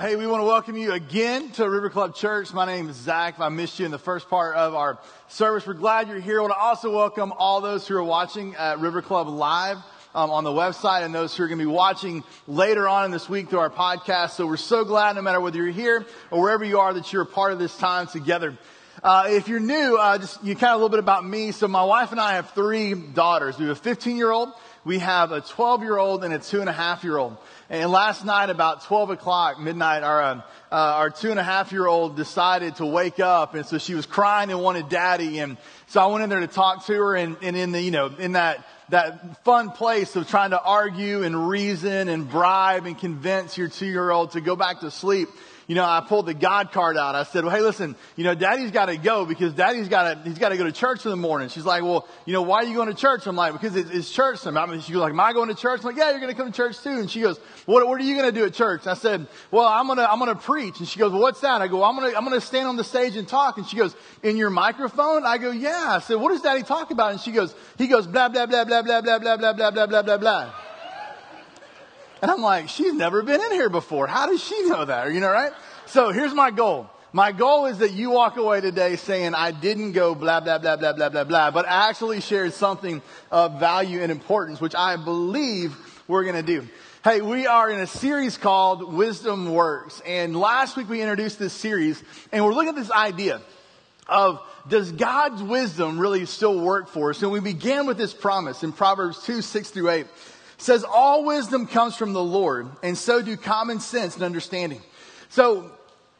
Hey, we want to welcome you again to River Club Church. My name is Zach. If I missed you in the first part of our service, we're glad you're here. I want to also welcome all those who are watching at River Club Live um, on the website and those who are going to be watching later on in this week through our podcast. So we're so glad, no matter whether you're here or wherever you are, that you're a part of this time together. Uh, if you're new, uh, just you kind of a little bit about me. So my wife and I have three daughters. We have a 15 year old, we have a 12 year old, and a two and a half year old. And last night, about 12 o'clock, midnight, our, uh, uh, our two and a half year old decided to wake up. And so she was crying and wanted daddy. And so I went in there to talk to her. And, and in the, you know, in that, that fun place of trying to argue and reason and bribe and convince your two year old to go back to sleep, you know, I pulled the God card out. I said, well, hey, listen, you know, daddy's got to go because daddy's got to, he's got to go to church in the morning. She's like, well, you know, why are you going to church? I'm like, because it's, it's church time. I mean, she goes like, am I going to church? I'm like, yeah, you're going to come to church too. And she goes, what, what are you going to do at church? I said, well, I'm going to, I'm going to preach. And she goes, well, what's that? I go, I'm going to, I'm going to stand on the stage and talk. And she goes, in your microphone? I go, yeah. I said, what does daddy talk about? And she goes, he goes, blah, blah, blah, blah, blah, blah, blah, blah, blah, blah, blah, blah, blah. And I'm like, she's never been in here before. How does she know that? You know, right? So here's my goal. My goal is that you walk away today saying, I didn't go blah, blah, blah, blah, blah, blah, blah, but I actually shared something of value and importance, which I believe we're going to do. Hey, we are in a series called Wisdom Works. And last week we introduced this series and we're looking at this idea of does God's wisdom really still work for us? And we began with this promise in Proverbs 2, 6 through 8. Says, all wisdom comes from the Lord and so do common sense and understanding. So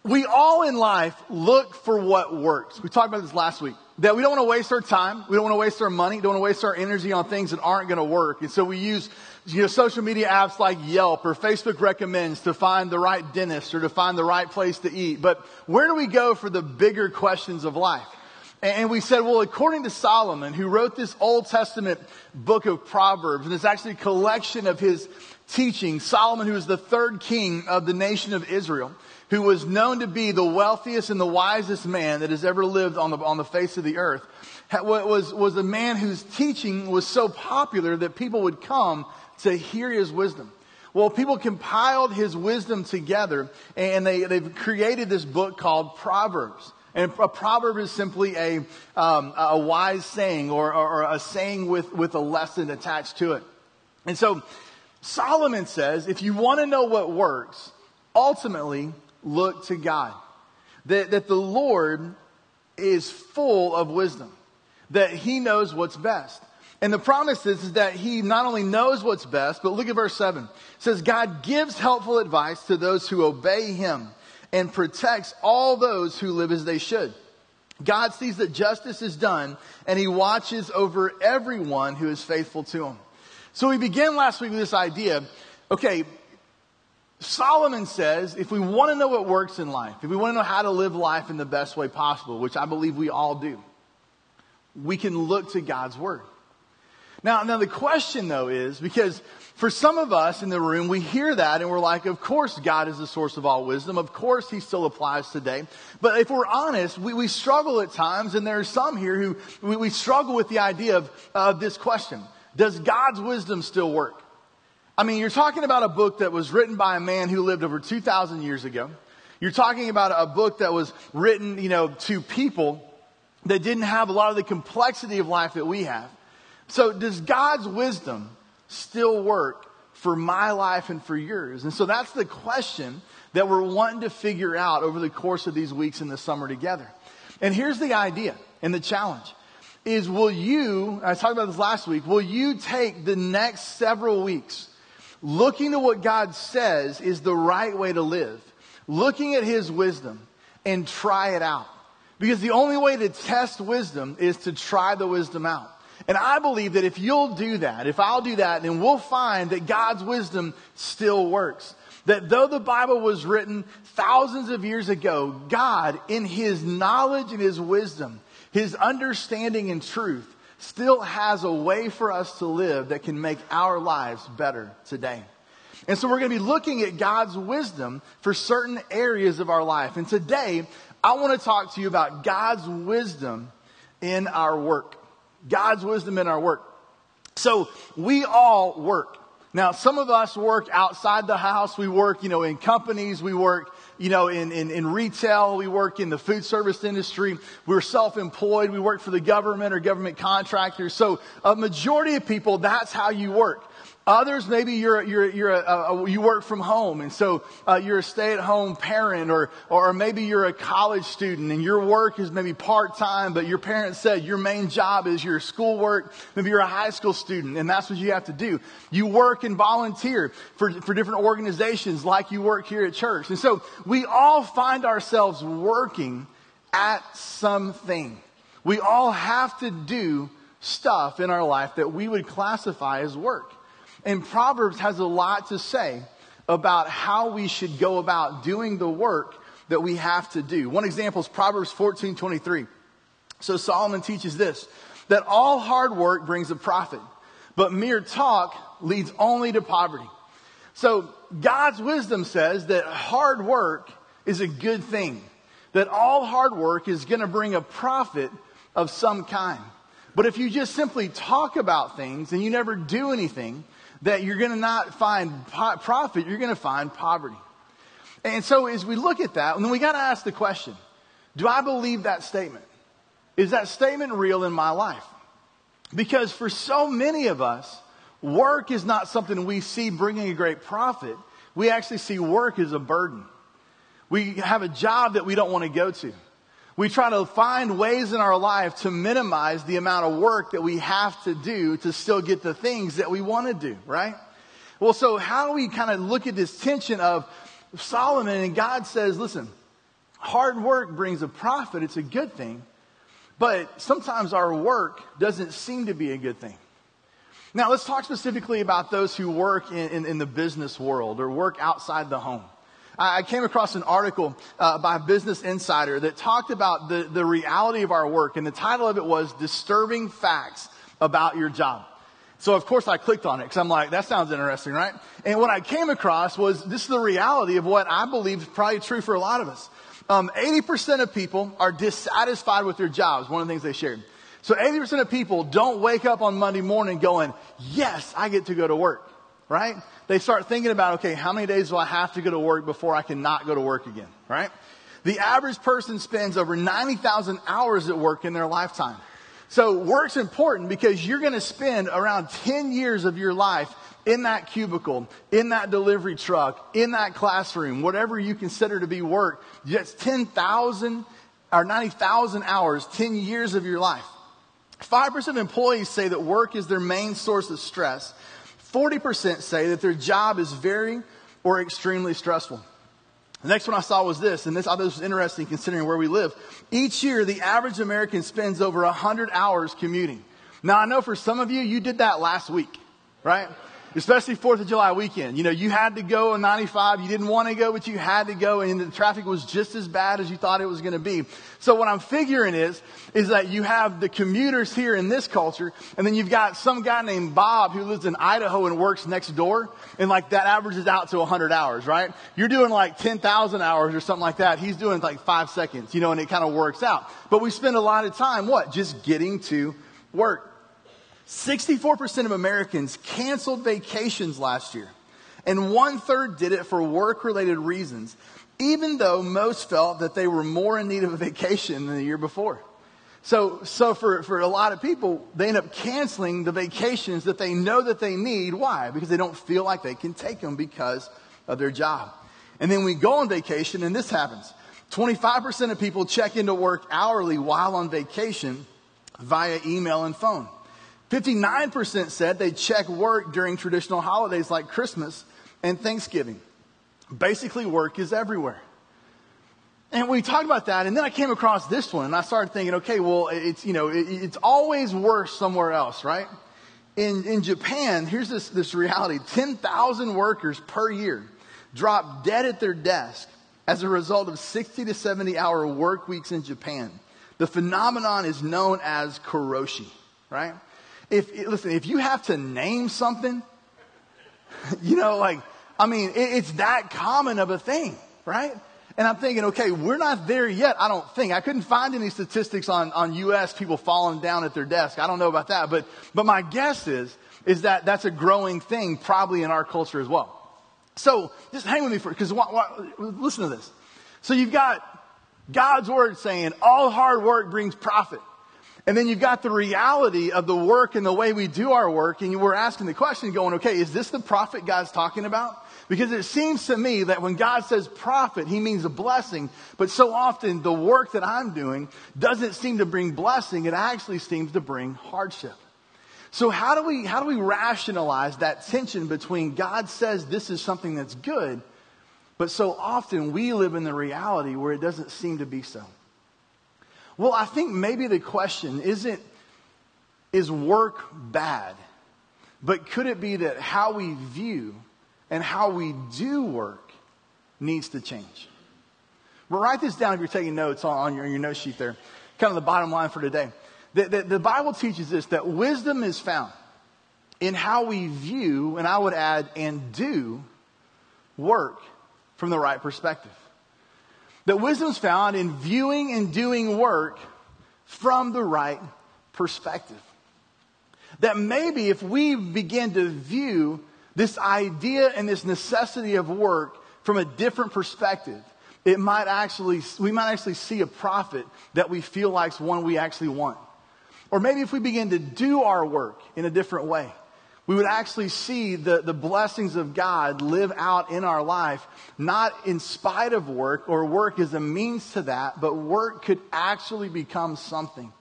we all in life look for what works. We talked about this last week. That we don't want to waste our time. We don't want to waste our money. Don't want to waste our energy on things that aren't going to work. And so we use, you know, social media apps like Yelp or Facebook recommends to find the right dentist or to find the right place to eat. But where do we go for the bigger questions of life? And we said, well, according to Solomon, who wrote this Old Testament book of Proverbs, and it's actually a collection of his teaching, Solomon, who was the third king of the nation of Israel, who was known to be the wealthiest and the wisest man that has ever lived on the, on the face of the earth, was, was a man whose teaching was so popular that people would come to hear his wisdom. Well, people compiled his wisdom together and they, they've created this book called Proverbs. And a proverb is simply a, um, a wise saying or, or, a saying with, with a lesson attached to it. And so Solomon says, if you want to know what works, ultimately look to God. That, that the Lord is full of wisdom, that He knows what's best. And the promise is, is that He not only knows what's best, but look at verse 7. It says, God gives helpful advice to those who obey Him and protects all those who live as they should. God sees that justice is done and He watches over everyone who is faithful to Him. So we began last week with this idea okay, Solomon says if we want to know what works in life, if we want to know how to live life in the best way possible, which I believe we all do, we can look to God's Word. Now, now the question though is because for some of us in the room, we hear that and we're like, of course God is the source of all wisdom. Of course He still applies today. But if we're honest, we, we struggle at times and there are some here who we, we struggle with the idea of, of this question. Does God's wisdom still work? I mean, you're talking about a book that was written by a man who lived over 2,000 years ago. You're talking about a book that was written, you know, to people that didn't have a lot of the complexity of life that we have. So does God's wisdom still work for my life and for yours? And so that's the question that we're wanting to figure out over the course of these weeks in the summer together. And here's the idea and the challenge is will you, I talked about this last week, will you take the next several weeks looking to what God says is the right way to live, looking at His wisdom and try it out. Because the only way to test wisdom is to try the wisdom out. And I believe that if you'll do that, if I'll do that, then we'll find that God's wisdom still works. That though the Bible was written thousands of years ago, God, in His knowledge and His wisdom, His understanding and truth, still has a way for us to live that can make our lives better today. And so we're going to be looking at God's wisdom for certain areas of our life. And today, I want to talk to you about God's wisdom in our work. God's wisdom in our work. So we all work. Now, some of us work outside the house. We work, you know, in companies. We work, you know, in, in, in retail. We work in the food service industry. We're self-employed. We work for the government or government contractors. So a majority of people, that's how you work. Others, maybe you're, you're, you're a, a, you work from home, and so uh, you're a stay-at-home parent, or, or maybe you're a college student, and your work is maybe part-time, but your parents said your main job is your schoolwork. Maybe you're a high school student, and that's what you have to do. You work and volunteer for, for different organizations like you work here at church. And so we all find ourselves working at something. We all have to do stuff in our life that we would classify as work. And Proverbs has a lot to say about how we should go about doing the work that we have to do. One example is Proverbs 14 23. So Solomon teaches this that all hard work brings a profit, but mere talk leads only to poverty. So God's wisdom says that hard work is a good thing, that all hard work is going to bring a profit of some kind. But if you just simply talk about things and you never do anything, that you're going to not find profit, you're going to find poverty. And so as we look at that, then we got to ask the question, do I believe that statement? Is that statement real in my life? Because for so many of us, work is not something we see bringing a great profit. We actually see work as a burden. We have a job that we don't want to go to. We try to find ways in our life to minimize the amount of work that we have to do to still get the things that we want to do, right? Well, so how do we kind of look at this tension of Solomon and God says, listen, hard work brings a profit. It's a good thing. But sometimes our work doesn't seem to be a good thing. Now, let's talk specifically about those who work in, in, in the business world or work outside the home. I came across an article uh, by Business Insider that talked about the, the reality of our work, and the title of it was Disturbing Facts About Your Job. So of course I clicked on it because I'm like, that sounds interesting, right? And what I came across was this is the reality of what I believe is probably true for a lot of us. Um, 80% of people are dissatisfied with their jobs. One of the things they shared. So 80% of people don't wake up on Monday morning going, yes, I get to go to work, right? They start thinking about, okay, how many days do I have to go to work before I can not go to work again, right? The average person spends over 90,000 hours at work in their lifetime. So work's important because you're going to spend around 10 years of your life in that cubicle, in that delivery truck, in that classroom, whatever you consider to be work. That's 10,000 or 90,000 hours, 10 years of your life. 5% of employees say that work is their main source of stress. 40% say that their job is very or extremely stressful. The next one I saw was this, and this I thought this was interesting considering where we live. Each year, the average American spends over 100 hours commuting. Now, I know for some of you, you did that last week, right? Especially Fourth of July weekend. You know, you had to go on 95. You didn't want to go, but you had to go, and the traffic was just as bad as you thought it was going to be. So what I'm figuring is, is that you have the commuters here in this culture, and then you've got some guy named Bob who lives in Idaho and works next door, and like that averages out to 100 hours, right? You're doing like 10,000 hours or something like that. He's doing like five seconds, you know, and it kind of works out. But we spend a lot of time, what? Just getting to work. 64% of Americans canceled vacations last year, and one third did it for work related reasons, even though most felt that they were more in need of a vacation than the year before. So, so for, for a lot of people, they end up canceling the vacations that they know that they need. Why? Because they don't feel like they can take them because of their job. And then we go on vacation and this happens. 25% of people check into work hourly while on vacation via email and phone. 59% said they check work during traditional holidays like Christmas and Thanksgiving. Basically, work is everywhere. And we talked about that, and then I came across this one, and I started thinking, okay, well, it's, you know, it, it's always worse somewhere else, right? In, in Japan, here's this, this reality 10,000 workers per year drop dead at their desk as a result of 60 to 70 hour work weeks in Japan. The phenomenon is known as karoshi, right? If, listen, if you have to name something, you know, like, I mean, it, it's that common of a thing, right? And I'm thinking, okay, we're not there yet, I don't think. I couldn't find any statistics on, on U.S. people falling down at their desk. I don't know about that. But, but my guess is, is that that's a growing thing probably in our culture as well. So just hang with me for, because listen to this. So you've got God's word saying all hard work brings profit. And then you've got the reality of the work and the way we do our work. And we're asking the question going, okay, is this the profit God's talking about? Because it seems to me that when God says profit, he means a blessing. But so often the work that I'm doing doesn't seem to bring blessing. It actually seems to bring hardship. So how do we, how do we rationalize that tension between God says this is something that's good, but so often we live in the reality where it doesn't seem to be so? Well, I think maybe the question isn't, is work bad? But could it be that how we view and how we do work needs to change? Well, write this down if you're taking notes on, your, your note sheet there. Kind of the bottom line for today. The, the, the Bible teaches this that wisdom is found in how we view, and I would add, and do work from the right perspective. That wisdom is found in viewing and doing work from the right perspective. That maybe if we begin to view this idea and this necessity of work from a different perspective, it might actually, we might actually see a profit that we feel like is one we actually want. Or maybe if we begin to do our work in a different way, we would actually see the, the blessings of God live out in our life, not in spite of work or work as a means to that, but work could actually become something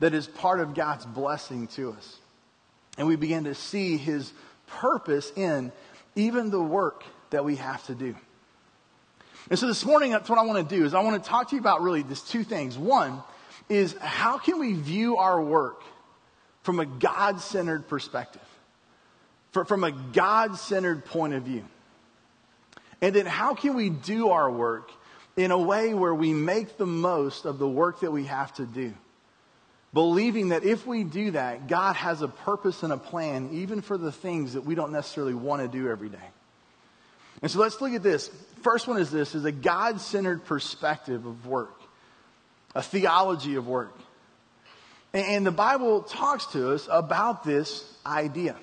that is part of God's blessing to us. And we begin to see his purpose in even the work that we have to do. And so this morning, that's what I want to do is I want to talk to you about really these two things. One, is how can we view our work from a God centered perspective, from a God centered point of view? And then how can we do our work in a way where we make the most of the work that we have to do? Believing that if we do that, God has a purpose and a plan, even for the things that we don't necessarily want to do every day. And so let's look at this. First one is this is a God centered perspective of work a theology of work. And the Bible talks to us about this idea.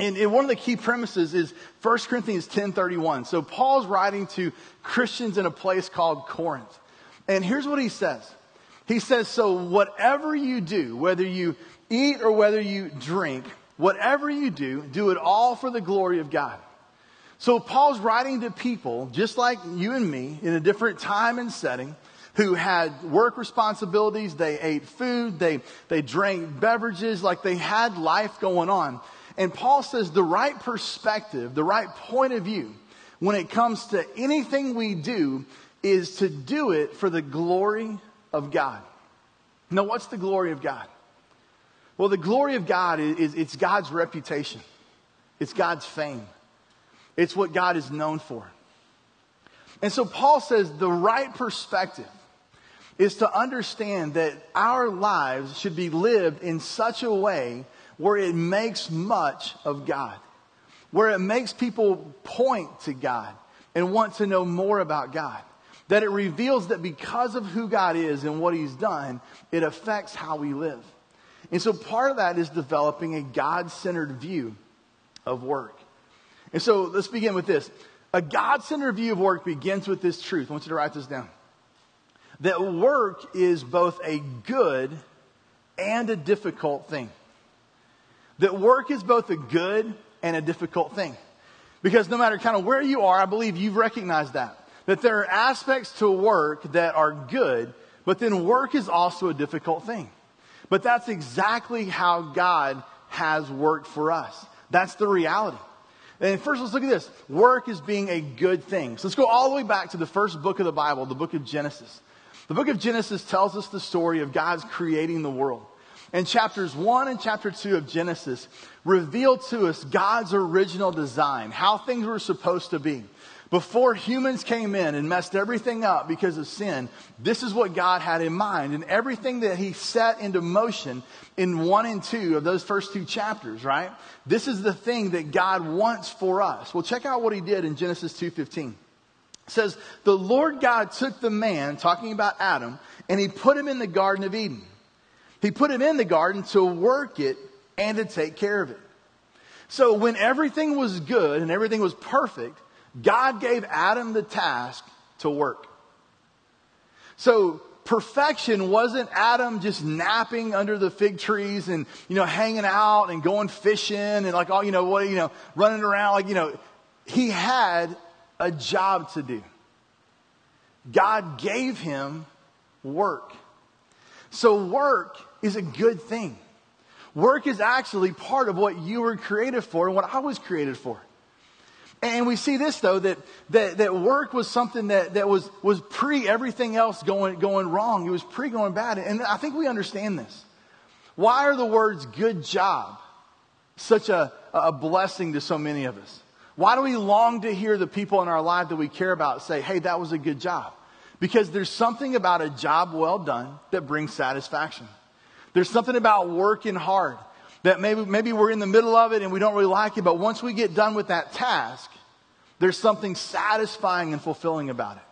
And, one of the key premises is 1 Corinthians 10:31. So Paul's writing to Christians in a place called Corinth. And here's what he says. He says, "So whatever you do, whether you eat or whether you drink, whatever you do, do it all for the glory of God." So Paul's writing to people just like you and me in a different time and setting who had work responsibilities. They ate food. They, they drank beverages. Like they had life going on. And Paul says the right perspective, the right point of view when it comes to anything we do is to do it for the glory of God. Now, what's the glory of God? Well, the glory of God is, is it's God's reputation. It's God's fame. It's what God is known for. And so Paul says the right perspective is to understand that our lives should be lived in such a way where it makes much of God, where it makes people point to God and want to know more about God. That it reveals that because of who God is and what He's done, it affects how we live. And so part of that is developing a God centered view of work. And so let's begin with this. A God centered view of work begins with this truth. I want you to write this down that work is both a good and a difficult thing. That work is both a good and a difficult thing. Because no matter kind of where you are, I believe you've recognized that. That there are aspects to work that are good, but then work is also a difficult thing. But that's exactly how God has worked for us. That's the reality. And first, let's look at this. Work is being a good thing. So let's go all the way back to the first book of the Bible, the book of Genesis. The book of Genesis tells us the story of God's creating the world. And chapters 1 and chapter 2 of Genesis reveal to us God's original design, how things were supposed to be. Before humans came in and messed everything up because of sin, this is what God had in mind. And everything that He set into motion in 1 and 2 of those first two chapters, right? This is the thing that God wants for us. Well, check out what He did in Genesis 2.15 says, The Lord God took the man, talking about Adam, and he put him in the Garden of Eden. He put him in the garden to work it and to take care of it. So when everything was good and everything was perfect, God gave Adam the task to work. So perfection wasn't Adam just napping under the fig trees and, you know, hanging out and going fishing and like all, you know, what, you know, running around like, you know, he had a job to do. God gave him work. So work is a good thing. Work is actually part of what you were created for and what I was created for. And we see this though, that, that, that work was something that, that was, was pre everything else going, going wrong. It was pre going bad. And I think we understand this. Why are the words good job such a, a blessing to so many of us? Why do we long to hear the people in our life that we care about say, hey, that was a good job? Because there's something about a job well done that brings satisfaction. There's something about working hard that maybe, maybe we're in the middle of it and we don't really like it, but once we get done with that task, there's something satisfying and fulfilling about it.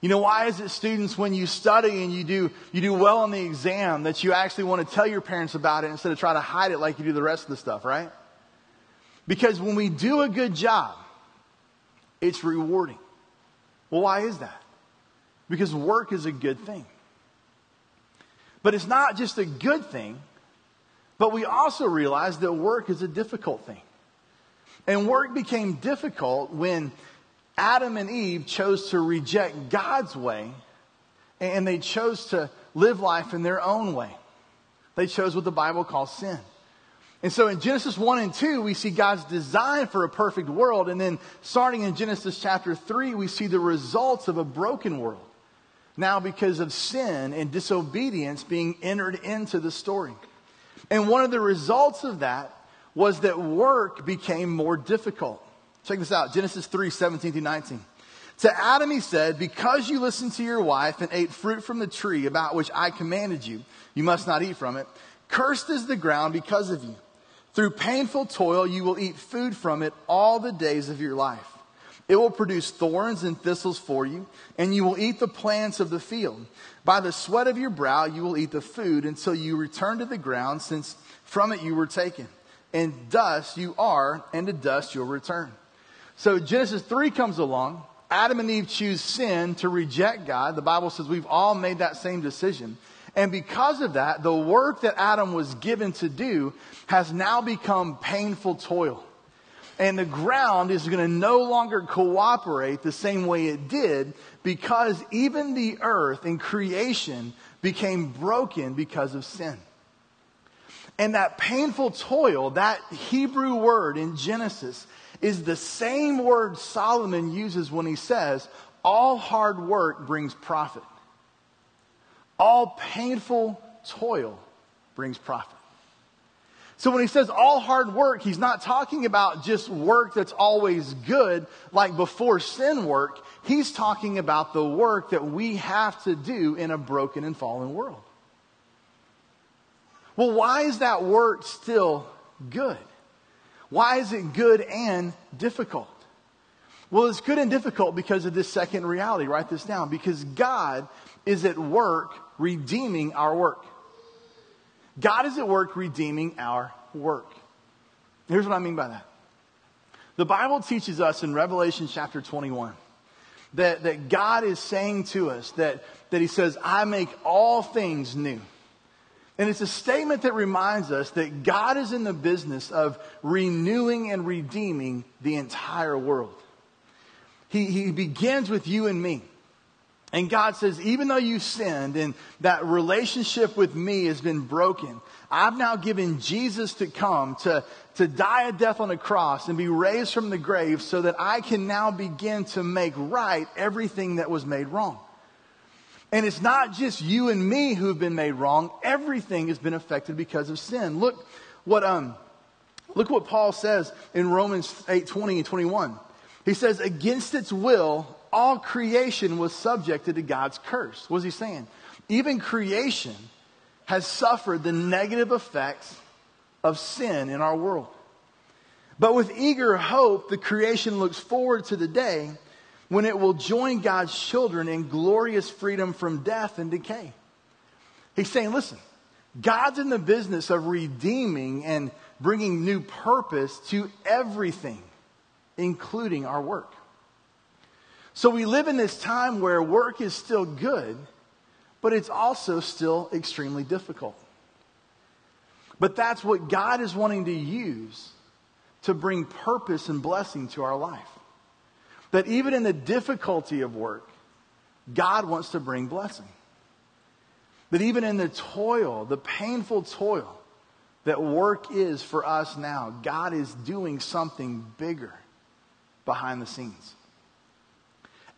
You know, why is it students, when you study and you do, you do well on the exam, that you actually want to tell your parents about it instead of try to hide it like you do the rest of the stuff, right? Because when we do a good job, it's rewarding. Well, why is that? Because work is a good thing. But it's not just a good thing, but we also realize that work is a difficult thing. And work became difficult when Adam and Eve chose to reject God's way and they chose to live life in their own way. They chose what the Bible calls sin. And so in Genesis 1 and 2, we see God's design for a perfect world. And then starting in Genesis chapter 3, we see the results of a broken world. Now, because of sin and disobedience being entered into the story. And one of the results of that was that work became more difficult. Check this out Genesis 3 17 through 19. To Adam he said, Because you listened to your wife and ate fruit from the tree about which I commanded you, you must not eat from it. Cursed is the ground because of you. Through painful toil you will eat food from it all the days of your life. It will produce thorns and thistles for you, and you will eat the plants of the field. By the sweat of your brow you will eat the food until you return to the ground, since from it you were taken. And dust you are, and to dust you'll return. So Genesis 3 comes along. Adam and Eve choose sin to reject God. The Bible says we've all made that same decision. And because of that, the work that Adam was given to do has now become painful toil. And the ground is going to no longer cooperate the same way it did because even the earth and creation became broken because of sin. And that painful toil, that Hebrew word in Genesis, is the same word Solomon uses when he says, all hard work brings profit. All painful toil brings profit. So when he says all hard work, he's not talking about just work that's always good, like before sin work. He's talking about the work that we have to do in a broken and fallen world. Well, why is that work still good? Why is it good and difficult? Well, it's good and difficult because of this second reality. Write this down. Because God is at work redeeming our work. God is at work redeeming our work. Here's what I mean by that. The Bible teaches us in Revelation chapter 21 that, that God is saying to us that, that He says, I make all things new. And it's a statement that reminds us that God is in the business of renewing and redeeming the entire world. He, he begins with you and me. And God says, even though you sinned and that relationship with me has been broken, I've now given Jesus to come to, to die a death on a cross and be raised from the grave so that I can now begin to make right everything that was made wrong. And it's not just you and me who have been made wrong. Everything has been affected because of sin. Look what, um, look what Paul says in Romans 8, 20 and 21. He says, against its will, all creation was subjected to God's curse. What is he saying? Even creation has suffered the negative effects of sin in our world. But with eager hope, the creation looks forward to the day when it will join God's children in glorious freedom from death and decay. He's saying, listen, God's in the business of redeeming and bringing new purpose to everything, including our work. So we live in this time where work is still good, but it's also still extremely difficult. But that's what God is wanting to use to bring purpose and blessing to our life. That even in the difficulty of work, God wants to bring blessing. That even in the toil, the painful toil that work is for us now, God is doing something bigger behind the scenes.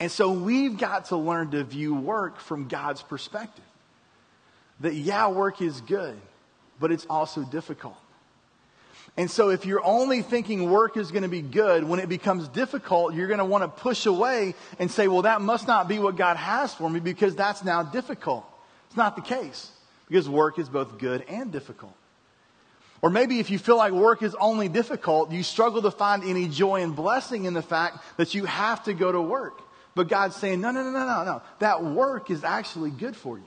And so we've got to learn to view work from God's perspective. That, yeah, work is good, but it's also difficult. And so if you're only thinking work is going to be good, when it becomes difficult, you're going to want to push away and say, well, that must not be what God has for me because that's now difficult. It's not the case because work is both good and difficult. Or maybe if you feel like work is only difficult, you struggle to find any joy and blessing in the fact that you have to go to work. But God's saying, no, no, no, no, no, no. That work is actually good for you.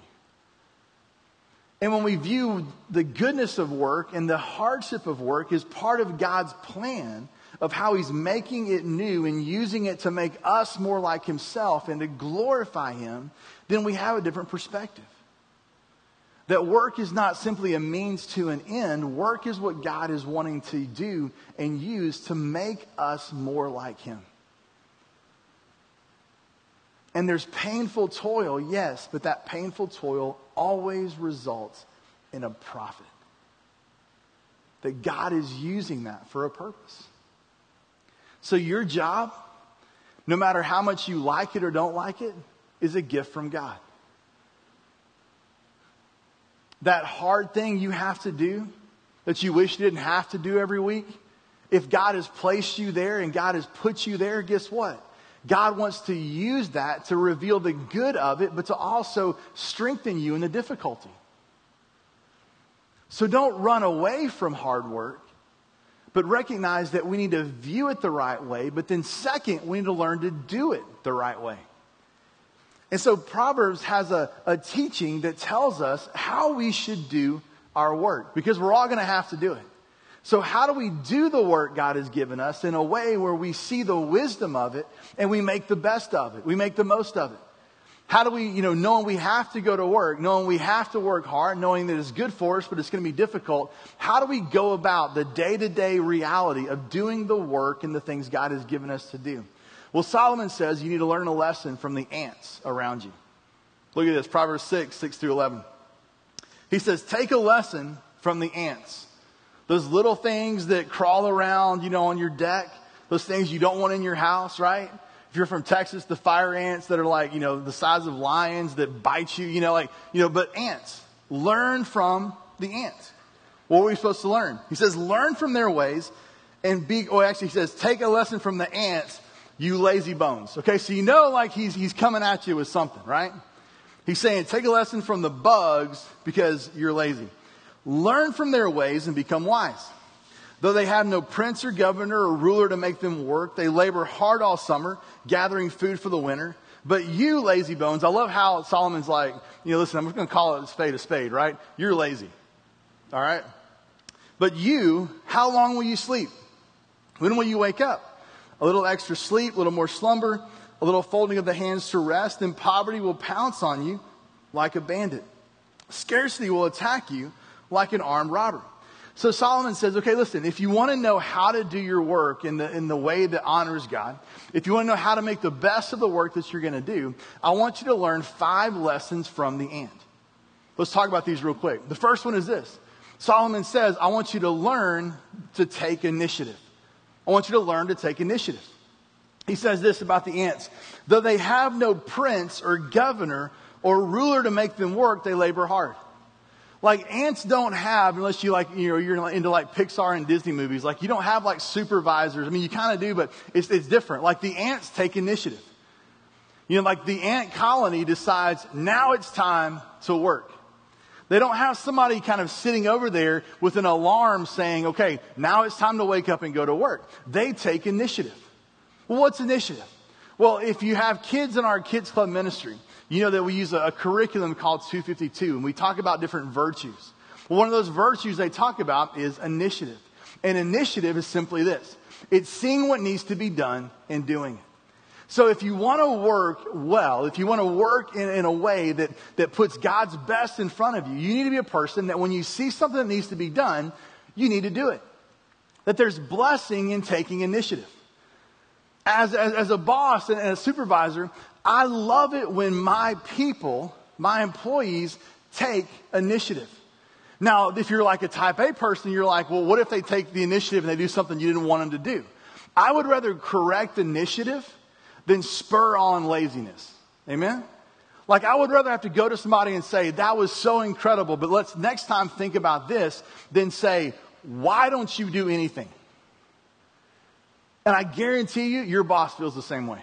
And when we view the goodness of work and the hardship of work as part of God's plan of how He's making it new and using it to make us more like Himself and to glorify Him, then we have a different perspective. That work is not simply a means to an end, work is what God is wanting to do and use to make us more like Him. And there's painful toil, yes, but that painful toil always results in a profit. That God is using that for a purpose. So your job, no matter how much you like it or don't like it, is a gift from God. That hard thing you have to do that you wish you didn't have to do every week, if God has placed you there and God has put you there, guess what? God wants to use that to reveal the good of it, but to also strengthen you in the difficulty. So don't run away from hard work, but recognize that we need to view it the right way. But then, second, we need to learn to do it the right way. And so, Proverbs has a, a teaching that tells us how we should do our work because we're all going to have to do it. So, how do we do the work God has given us in a way where we see the wisdom of it and we make the best of it? We make the most of it. How do we, you know, knowing we have to go to work, knowing we have to work hard, knowing that it's good for us, but it's going to be difficult, how do we go about the day to day reality of doing the work and the things God has given us to do? Well, Solomon says you need to learn a lesson from the ants around you. Look at this Proverbs 6, 6 through 11. He says, Take a lesson from the ants. Those little things that crawl around, you know, on your deck, those things you don't want in your house, right? If you're from Texas, the fire ants that are like, you know, the size of lions that bite you, you know, like, you know, but ants. Learn from the ants. What are we supposed to learn? He says, learn from their ways and be, or actually he says, take a lesson from the ants, you lazy bones. Okay, so you know like he's, he's coming at you with something, right? He's saying, take a lesson from the bugs because you're lazy. Learn from their ways and become wise. Though they have no prince or governor or ruler to make them work, they labor hard all summer, gathering food for the winter. But you, lazy bones, I love how Solomon's like, you know, listen, I'm just going to call it a spade a spade, right? You're lazy. All right? But you, how long will you sleep? When will you wake up? A little extra sleep, a little more slumber, a little folding of the hands to rest, and poverty will pounce on you like a bandit. Scarcity will attack you like an armed robber. So Solomon says, okay, listen, if you want to know how to do your work in the, in the way that honors God, if you want to know how to make the best of the work that you're going to do, I want you to learn five lessons from the ant. Let's talk about these real quick. The first one is this. Solomon says, I want you to learn to take initiative. I want you to learn to take initiative. He says this about the ants. Though they have no prince or governor or ruler to make them work, they labor hard like ants don't have unless you like you know you're into like pixar and disney movies like you don't have like supervisors. I mean you kind of do but it's, it's different. Like the ants take initiative. You know like the ant colony decides now it's time to work. They don't have somebody kind of sitting over there with an alarm saying okay now it's time to wake up and go to work. They take initiative. Well what's initiative? Well if you have kids in our kids club ministry you know that we use a, a curriculum called 252, and we talk about different virtues. Well, one of those virtues they talk about is initiative. And initiative is simply this it's seeing what needs to be done and doing it. So if you want to work well, if you want to work in, in a way that, that puts God's best in front of you, you need to be a person that when you see something that needs to be done, you need to do it. That there's blessing in taking initiative. As, as, as a boss and a supervisor, I love it when my people, my employees, take initiative. Now, if you're like a type A person, you're like, well, what if they take the initiative and they do something you didn't want them to do? I would rather correct initiative than spur on laziness. Amen? Like, I would rather have to go to somebody and say, that was so incredible, but let's next time think about this, than say, why don't you do anything? And I guarantee you, your boss feels the same way.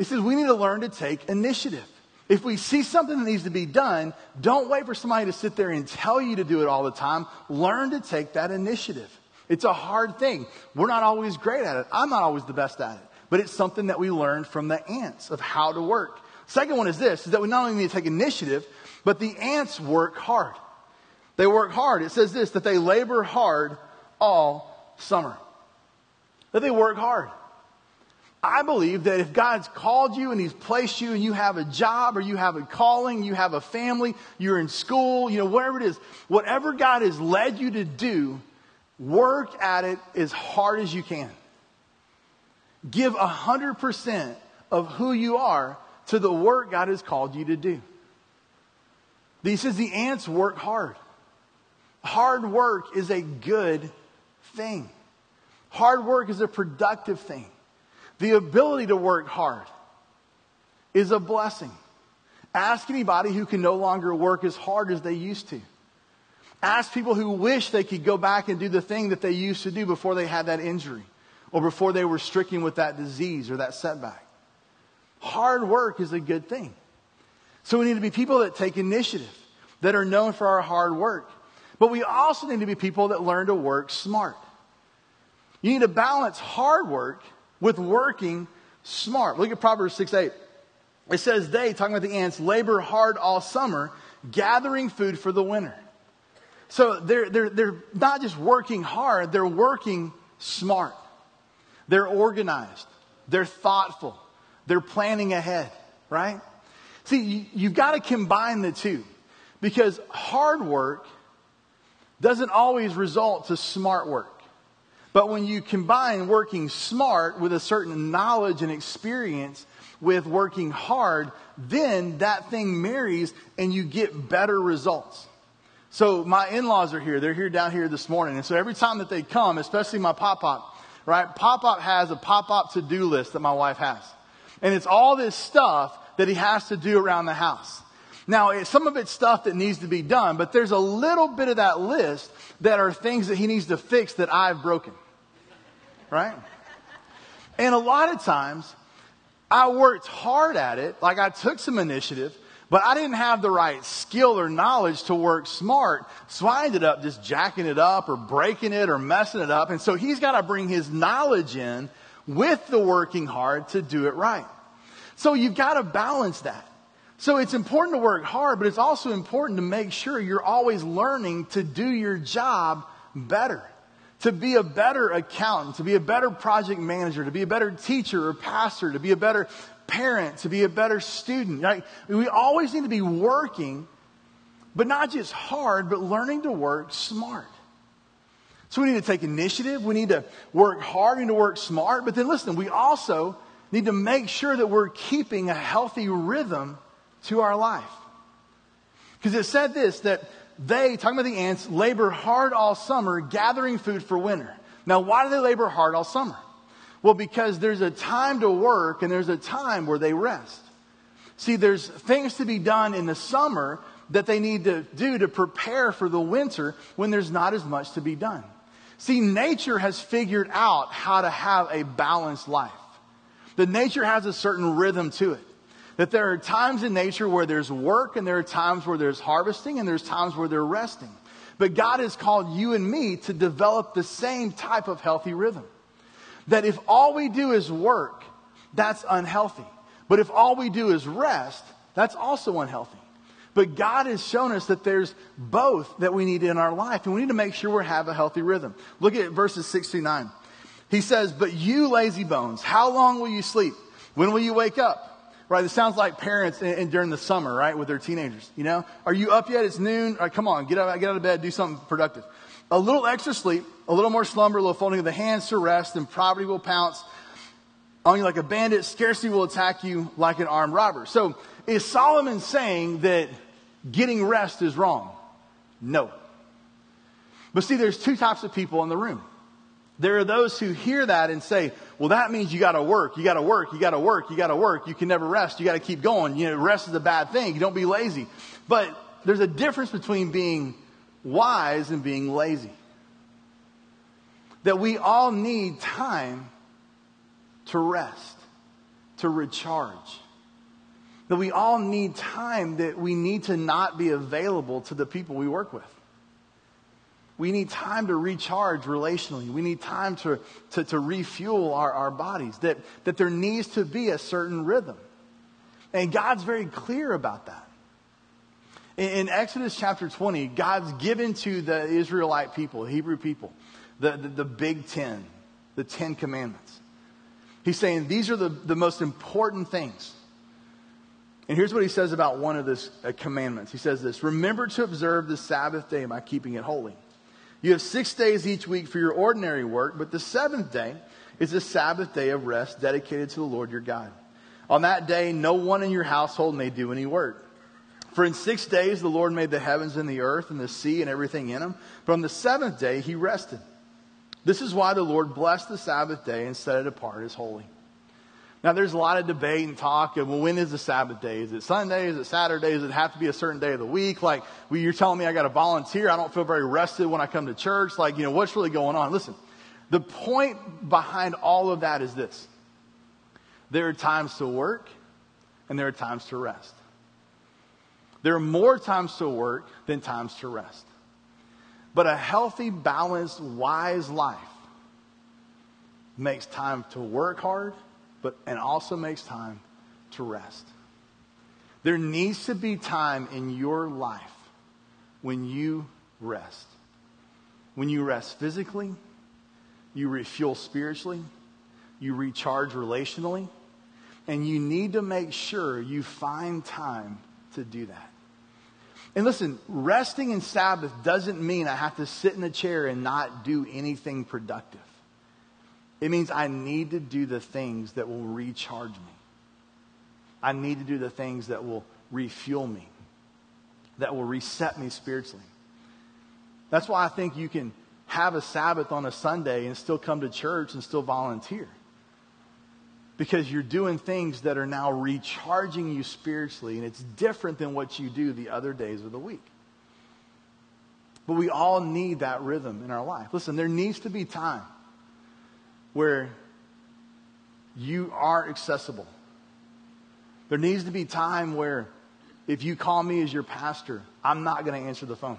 He says we need to learn to take initiative. If we see something that needs to be done, don't wait for somebody to sit there and tell you to do it all the time. Learn to take that initiative. It's a hard thing. We're not always great at it. I'm not always the best at it. But it's something that we learn from the ants of how to work. Second one is this, is that we not only need to take initiative, but the ants work hard. They work hard. It says this, that they labor hard all summer. That they work hard. I believe that if God's called you and He's placed you and you have a job or you have a calling, you have a family, you're in school, you know, whatever it is, whatever God has led you to do, work at it as hard as you can. Give 100% of who you are to the work God has called you to do. He says the ants work hard. Hard work is a good thing. Hard work is a productive thing. The ability to work hard is a blessing. Ask anybody who can no longer work as hard as they used to. Ask people who wish they could go back and do the thing that they used to do before they had that injury or before they were stricken with that disease or that setback. Hard work is a good thing. So we need to be people that take initiative, that are known for our hard work. But we also need to be people that learn to work smart. You need to balance hard work with working smart. Look at Proverbs 6 8. It says, They, talking about the ants, labor hard all summer, gathering food for the winter. So they're, they're, they're not just working hard, they're working smart. They're organized, they're thoughtful, they're planning ahead, right? See, you, you've got to combine the two because hard work doesn't always result to smart work. But when you combine working smart with a certain knowledge and experience with working hard, then that thing marries and you get better results. So my in-laws are here. They're here down here this morning. And so every time that they come, especially my pop-pop, right? Pop-pop has a pop-up to-do list that my wife has. And it's all this stuff that he has to do around the house. Now, some of it's stuff that needs to be done, but there's a little bit of that list that are things that he needs to fix that I've broken. Right? And a lot of times, I worked hard at it, like I took some initiative, but I didn't have the right skill or knowledge to work smart. So I ended up just jacking it up or breaking it or messing it up. And so he's got to bring his knowledge in with the working hard to do it right. So you've got to balance that. So it's important to work hard, but it's also important to make sure you're always learning to do your job better. To be a better accountant, to be a better project manager, to be a better teacher or pastor, to be a better parent, to be a better student. Right? We always need to be working, but not just hard, but learning to work smart. So we need to take initiative. We need to work hard. Need to work smart. But then listen, we also need to make sure that we're keeping a healthy rhythm to our life. Because it said this that they, talking about the ants, labor hard all summer gathering food for winter. Now, why do they labor hard all summer? Well, because there's a time to work and there's a time where they rest. See, there's things to be done in the summer that they need to do to prepare for the winter when there's not as much to be done. See, nature has figured out how to have a balanced life. The nature has a certain rhythm to it. That there are times in nature where there's work and there are times where there's harvesting and there's times where they're resting. But God has called you and me to develop the same type of healthy rhythm. That if all we do is work, that's unhealthy. But if all we do is rest, that's also unhealthy. But God has shown us that there's both that we need in our life, and we need to make sure we have a healthy rhythm. Look at verses 69. He says, But you lazy bones, how long will you sleep? When will you wake up? Right? It sounds like parents in, in, during the summer, right, with their teenagers. You know, are you up yet? It's noon. Come on, get out, get out of bed, do something productive. A little extra sleep, a little more slumber, a little folding of the hands to rest, and poverty will pounce on you like a bandit. Scarcity will attack you like an armed robber. So is Solomon saying that getting rest is wrong? No. But see, there's two types of people in the room. There are those who hear that and say, well, that means you gotta work, you gotta work, you gotta work, you gotta work, you can never rest, you gotta keep going. You know, rest is a bad thing, you don't be lazy. But there's a difference between being wise and being lazy. That we all need time to rest, to recharge that we all need time that we need to not be available to the people we work with. We need time to recharge relationally. We need time to, to, to refuel our, our bodies, that, that there needs to be a certain rhythm. And God's very clear about that. In, in Exodus chapter 20, God's given to the Israelite people, the Hebrew people, the, the, the big ten, the Ten Commandments. He's saying these are the, the most important things and here's what he says about one of the uh, commandments. He says this Remember to observe the Sabbath day by keeping it holy. You have six days each week for your ordinary work, but the seventh day is a Sabbath day of rest dedicated to the Lord your God. On that day, no one in your household may do any work. For in six days the Lord made the heavens and the earth and the sea and everything in them. But on the seventh day he rested. This is why the Lord blessed the Sabbath day and set it apart as holy. Now, there's a lot of debate and talk of, well, when is the Sabbath day? Is it Sunday? Is it Saturday? Does it have to be a certain day of the week? Like, well, you're telling me I got to volunteer. I don't feel very rested when I come to church. Like, you know, what's really going on? Listen, the point behind all of that is this. There are times to work and there are times to rest. There are more times to work than times to rest. But a healthy, balanced, wise life makes time to work hard but and also makes time to rest. There needs to be time in your life when you rest. When you rest physically, you refuel spiritually, you recharge relationally, and you need to make sure you find time to do that. And listen, resting in Sabbath doesn't mean I have to sit in a chair and not do anything productive. It means I need to do the things that will recharge me. I need to do the things that will refuel me, that will reset me spiritually. That's why I think you can have a Sabbath on a Sunday and still come to church and still volunteer. Because you're doing things that are now recharging you spiritually, and it's different than what you do the other days of the week. But we all need that rhythm in our life. Listen, there needs to be time where you are accessible. There needs to be time where if you call me as your pastor, I'm not going to answer the phone.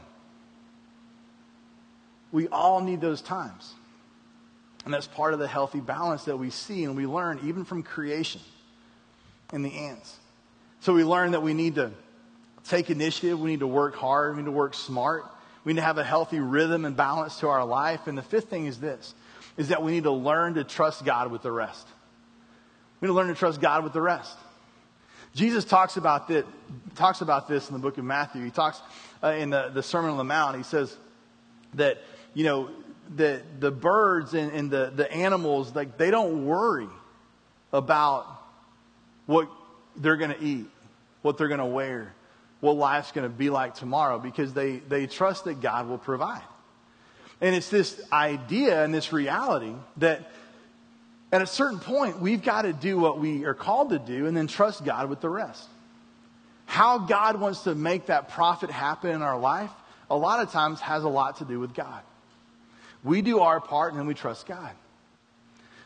We all need those times. And that's part of the healthy balance that we see and we learn even from creation in the ants. So we learn that we need to take initiative, we need to work hard, we need to work smart, we need to have a healthy rhythm and balance to our life. And the fifth thing is this is that we need to learn to trust God with the rest. We need to learn to trust God with the rest. Jesus talks about this, talks about this in the book of Matthew. He talks uh, in the, the Sermon on the Mount. He says that, you know, the, the birds and, and the, the animals, like, they don't worry about what they're going to eat, what they're going to wear, what life's going to be like tomorrow because they, they trust that God will provide. And it's this idea and this reality that at a certain point, we've got to do what we are called to do and then trust God with the rest. How God wants to make that profit happen in our life, a lot of times has a lot to do with God. We do our part and then we trust God.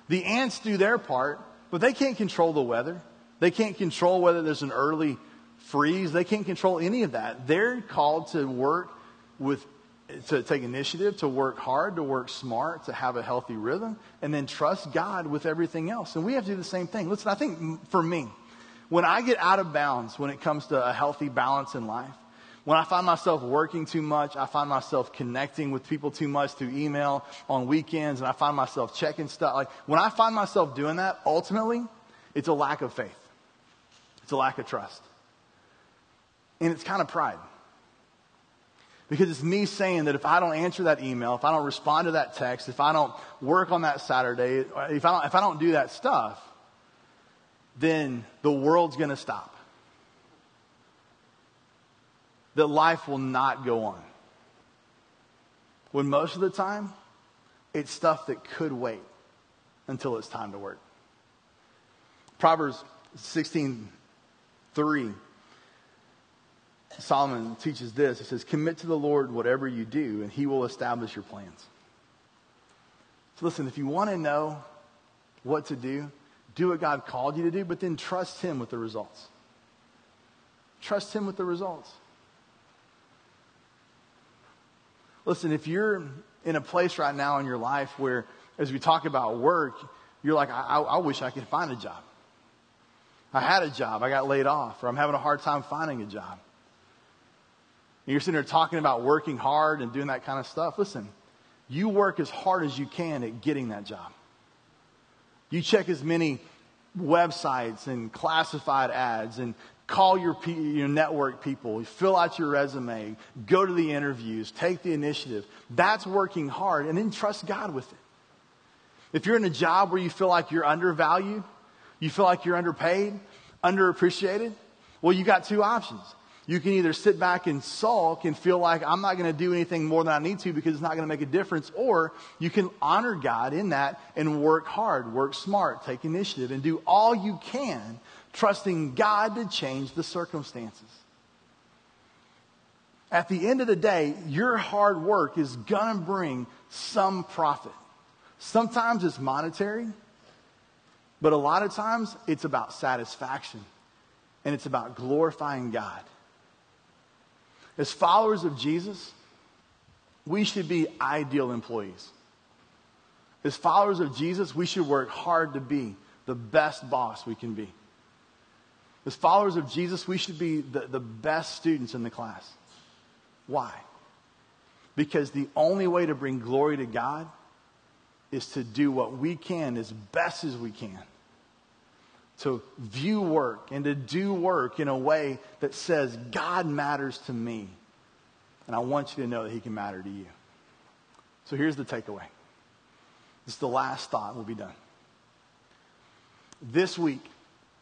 The ants do their part, but they can't control the weather. They can't control whether there's an early freeze. They can't control any of that. They're called to work with to take initiative, to work hard, to work smart, to have a healthy rhythm, and then trust God with everything else. And we have to do the same thing. Listen, I think for me, When I get out of bounds when it comes to a healthy balance in life, when I find myself working too much, I find myself connecting with people too much through email on weekends, and I find myself checking stuff. Like when I find myself doing that, ultimately, it's a lack of faith. It's a lack of trust. And it's kind of pride. Because it's me saying that if I don't answer that email, if I don't respond to that text, if I don't work on that Saturday, if I don't, if I don't do that stuff, then the world's going to stop. That life will not go on. When most of the time, it's stuff that could wait until it's time to work. Proverbs 16 3 Solomon teaches this. It says, Commit to the Lord whatever you do, and he will establish your plans. So listen, if you want to know what to do, do what God called you to do, but then trust him with the results. Trust him with the results. Listen, if you're in a place right now in your life where, as we talk about work, you're like, I, I wish I could find a job. I had a job, I got laid off, or I'm having a hard time finding a job. And you're sitting there talking about working hard and doing that kind of stuff. Listen, you work as hard as you can at getting that job. You check as many websites and classified ads and call your, your network people, fill out your resume, go to the interviews, take the initiative. That's working hard, and then trust God with it. If you're in a job where you feel like you're undervalued, you feel like you're underpaid, underappreciated, well, you got two options. You can either sit back and sulk and feel like I'm not going to do anything more than I need to because it's not going to make a difference, or you can honor God in that and work hard, work smart, take initiative, and do all you can, trusting God to change the circumstances. At the end of the day, your hard work is going to bring some profit. Sometimes it's monetary, but a lot of times it's about satisfaction and it's about glorifying God. As followers of Jesus, we should be ideal employees. As followers of Jesus, we should work hard to be the best boss we can be. As followers of Jesus, we should be the, the best students in the class. Why? Because the only way to bring glory to God is to do what we can as best as we can to view work and to do work in a way that says, God matters to me. And I want you to know that He can matter to you. So here's the takeaway. This is the last thought. We'll be done. This week,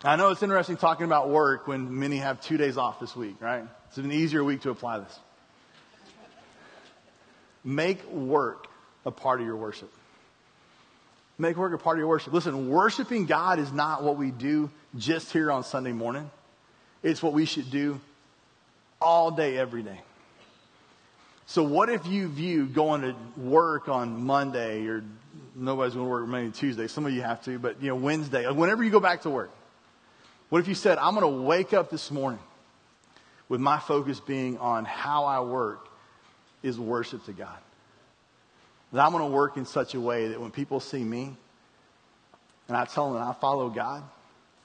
I know it's interesting talking about work when many have two days off this week, right? It's an easier week to apply this. Make work a part of your worship. Make work a part of your worship. Listen, worshiping God is not what we do just here on Sunday morning. It's what we should do all day, every day. So, what if you view going to work on Monday or nobody's going to work Monday, Tuesday? Some of you have to, but you know, Wednesday, whenever you go back to work, what if you said, I'm going to wake up this morning with my focus being on how I work is worship to God? That I'm going to work in such a way that when people see me and I tell them that I follow God,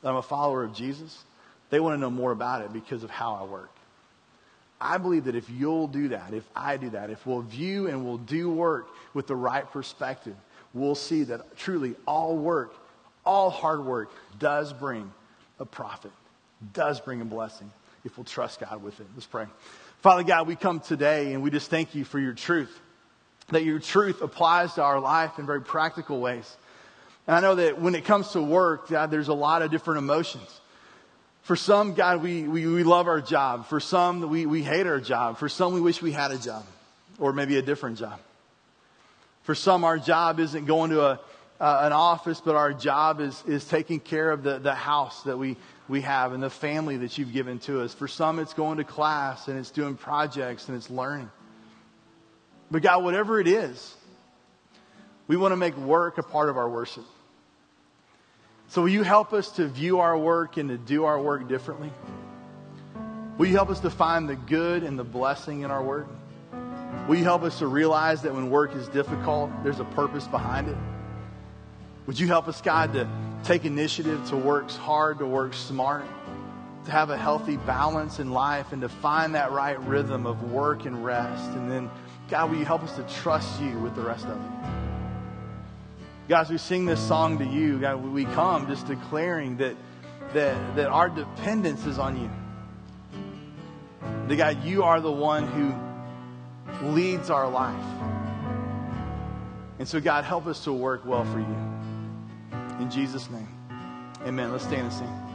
that I'm a follower of Jesus, they want to know more about it because of how I work. I believe that if you'll do that, if I do that, if we'll view and we'll do work with the right perspective, we'll see that truly all work, all hard work does bring a profit, does bring a blessing if we'll trust God with it. Let's pray. Father God, we come today and we just thank you for your truth that your truth applies to our life in very practical ways. And I know that when it comes to work, God, there's a lot of different emotions. For some, God, we, we, we love our job. For some, we, we hate our job. For some, we wish we had a job or maybe a different job. For some, our job isn't going to a, uh, an office, but our job is, is taking care of the, the house that we, we have and the family that you've given to us. For some, it's going to class and it's doing projects and it's learning. But God, whatever it is, we want to make work a part of our worship. So will you help us to view our work and to do our work differently? Will you help us to find the good and the blessing in our work? Will you help us to realize that when work is difficult, there's a purpose behind it? Would you help us, God, to take initiative, to work hard, to work smart, to have a healthy balance in life, and to find that right rhythm of work and rest. And then, God, will you help us to trust you with the rest of it? Guys, we sing this song to you. God, we come just declaring that, that, that our dependence is on you. That, God, you are the one who leads our life. And so, God, help us to work well for you. In Jesus' name, amen. Let's stand and sing.